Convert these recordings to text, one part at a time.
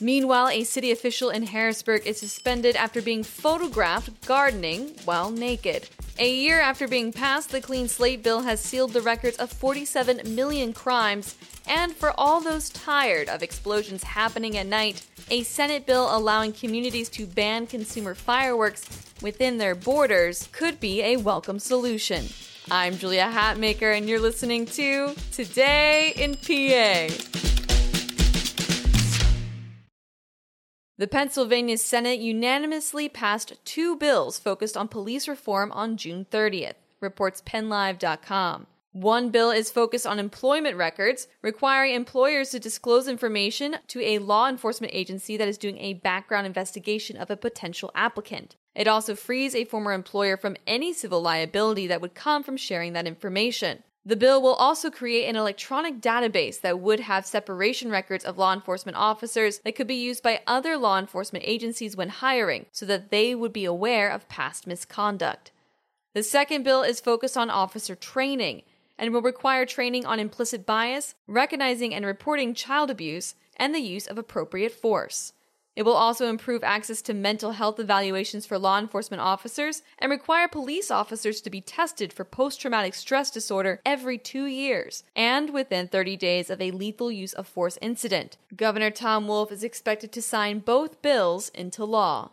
Meanwhile, a city official in Harrisburg is suspended after being photographed gardening while naked. A year after being passed, the Clean Slate Bill has sealed the records of 47 million crimes. And for all those tired of explosions happening at night, a Senate bill allowing communities to ban consumer fireworks within their borders could be a welcome solution. I'm Julia Hatmaker, and you're listening to Today in PA. The Pennsylvania Senate unanimously passed two bills focused on police reform on June 30th, reports PennLive.com. One bill is focused on employment records, requiring employers to disclose information to a law enforcement agency that is doing a background investigation of a potential applicant. It also frees a former employer from any civil liability that would come from sharing that information. The bill will also create an electronic database that would have separation records of law enforcement officers that could be used by other law enforcement agencies when hiring so that they would be aware of past misconduct. The second bill is focused on officer training and will require training on implicit bias, recognizing and reporting child abuse, and the use of appropriate force. It will also improve access to mental health evaluations for law enforcement officers and require police officers to be tested for post traumatic stress disorder every two years and within 30 days of a lethal use of force incident. Governor Tom Wolf is expected to sign both bills into law.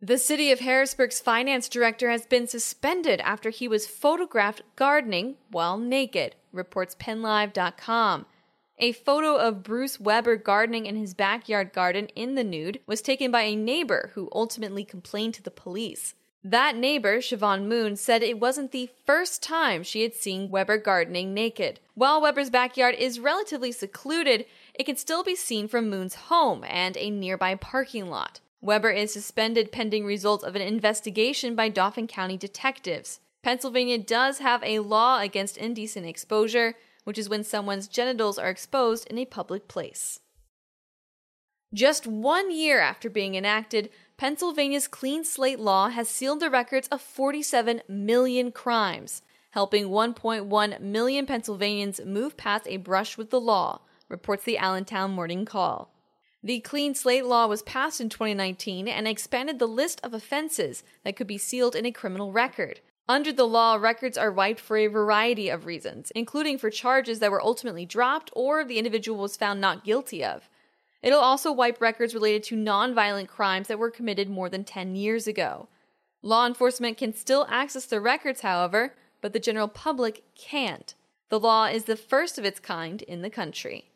The city of Harrisburg's finance director has been suspended after he was photographed gardening while naked, reports PennLive.com. A photo of Bruce Weber gardening in his backyard garden in the nude was taken by a neighbor who ultimately complained to the police. That neighbor, Siobhan Moon, said it wasn't the first time she had seen Weber gardening naked. While Weber's backyard is relatively secluded, it can still be seen from Moon's home and a nearby parking lot. Weber is suspended pending results of an investigation by Dauphin County detectives. Pennsylvania does have a law against indecent exposure, which is when someone's genitals are exposed in a public place. Just one year after being enacted, Pennsylvania's clean slate law has sealed the records of 47 million crimes, helping 1.1 million Pennsylvanians move past a brush with the law, reports the Allentown Morning Call. The Clean Slate Law was passed in 2019 and expanded the list of offenses that could be sealed in a criminal record, under the law, records are wiped for a variety of reasons, including for charges that were ultimately dropped or the individual was found not guilty of. It'll also wipe records related to nonviolent crimes that were committed more than 10 years ago. Law enforcement can still access the records, however, but the general public can't. The law is the first of its kind in the country.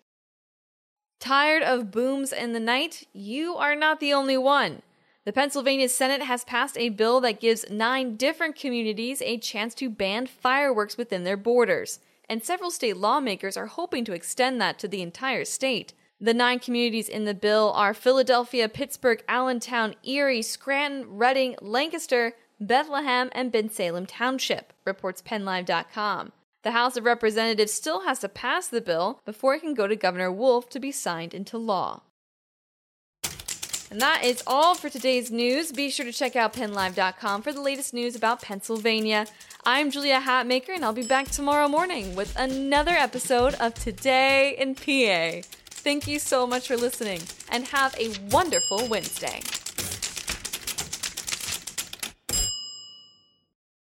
Tired of booms in the night? You are not the only one. The Pennsylvania Senate has passed a bill that gives nine different communities a chance to ban fireworks within their borders, and several state lawmakers are hoping to extend that to the entire state. The nine communities in the bill are Philadelphia, Pittsburgh, Allentown, Erie, Scranton, Reading, Lancaster, Bethlehem, and Bensalem Township, reports PennLive.com. The House of Representatives still has to pass the bill before it can go to Governor Wolf to be signed into law. And that is all for today's news. Be sure to check out pennlive.com for the latest news about Pennsylvania. I'm Julia Hatmaker, and I'll be back tomorrow morning with another episode of Today in PA. Thank you so much for listening, and have a wonderful Wednesday.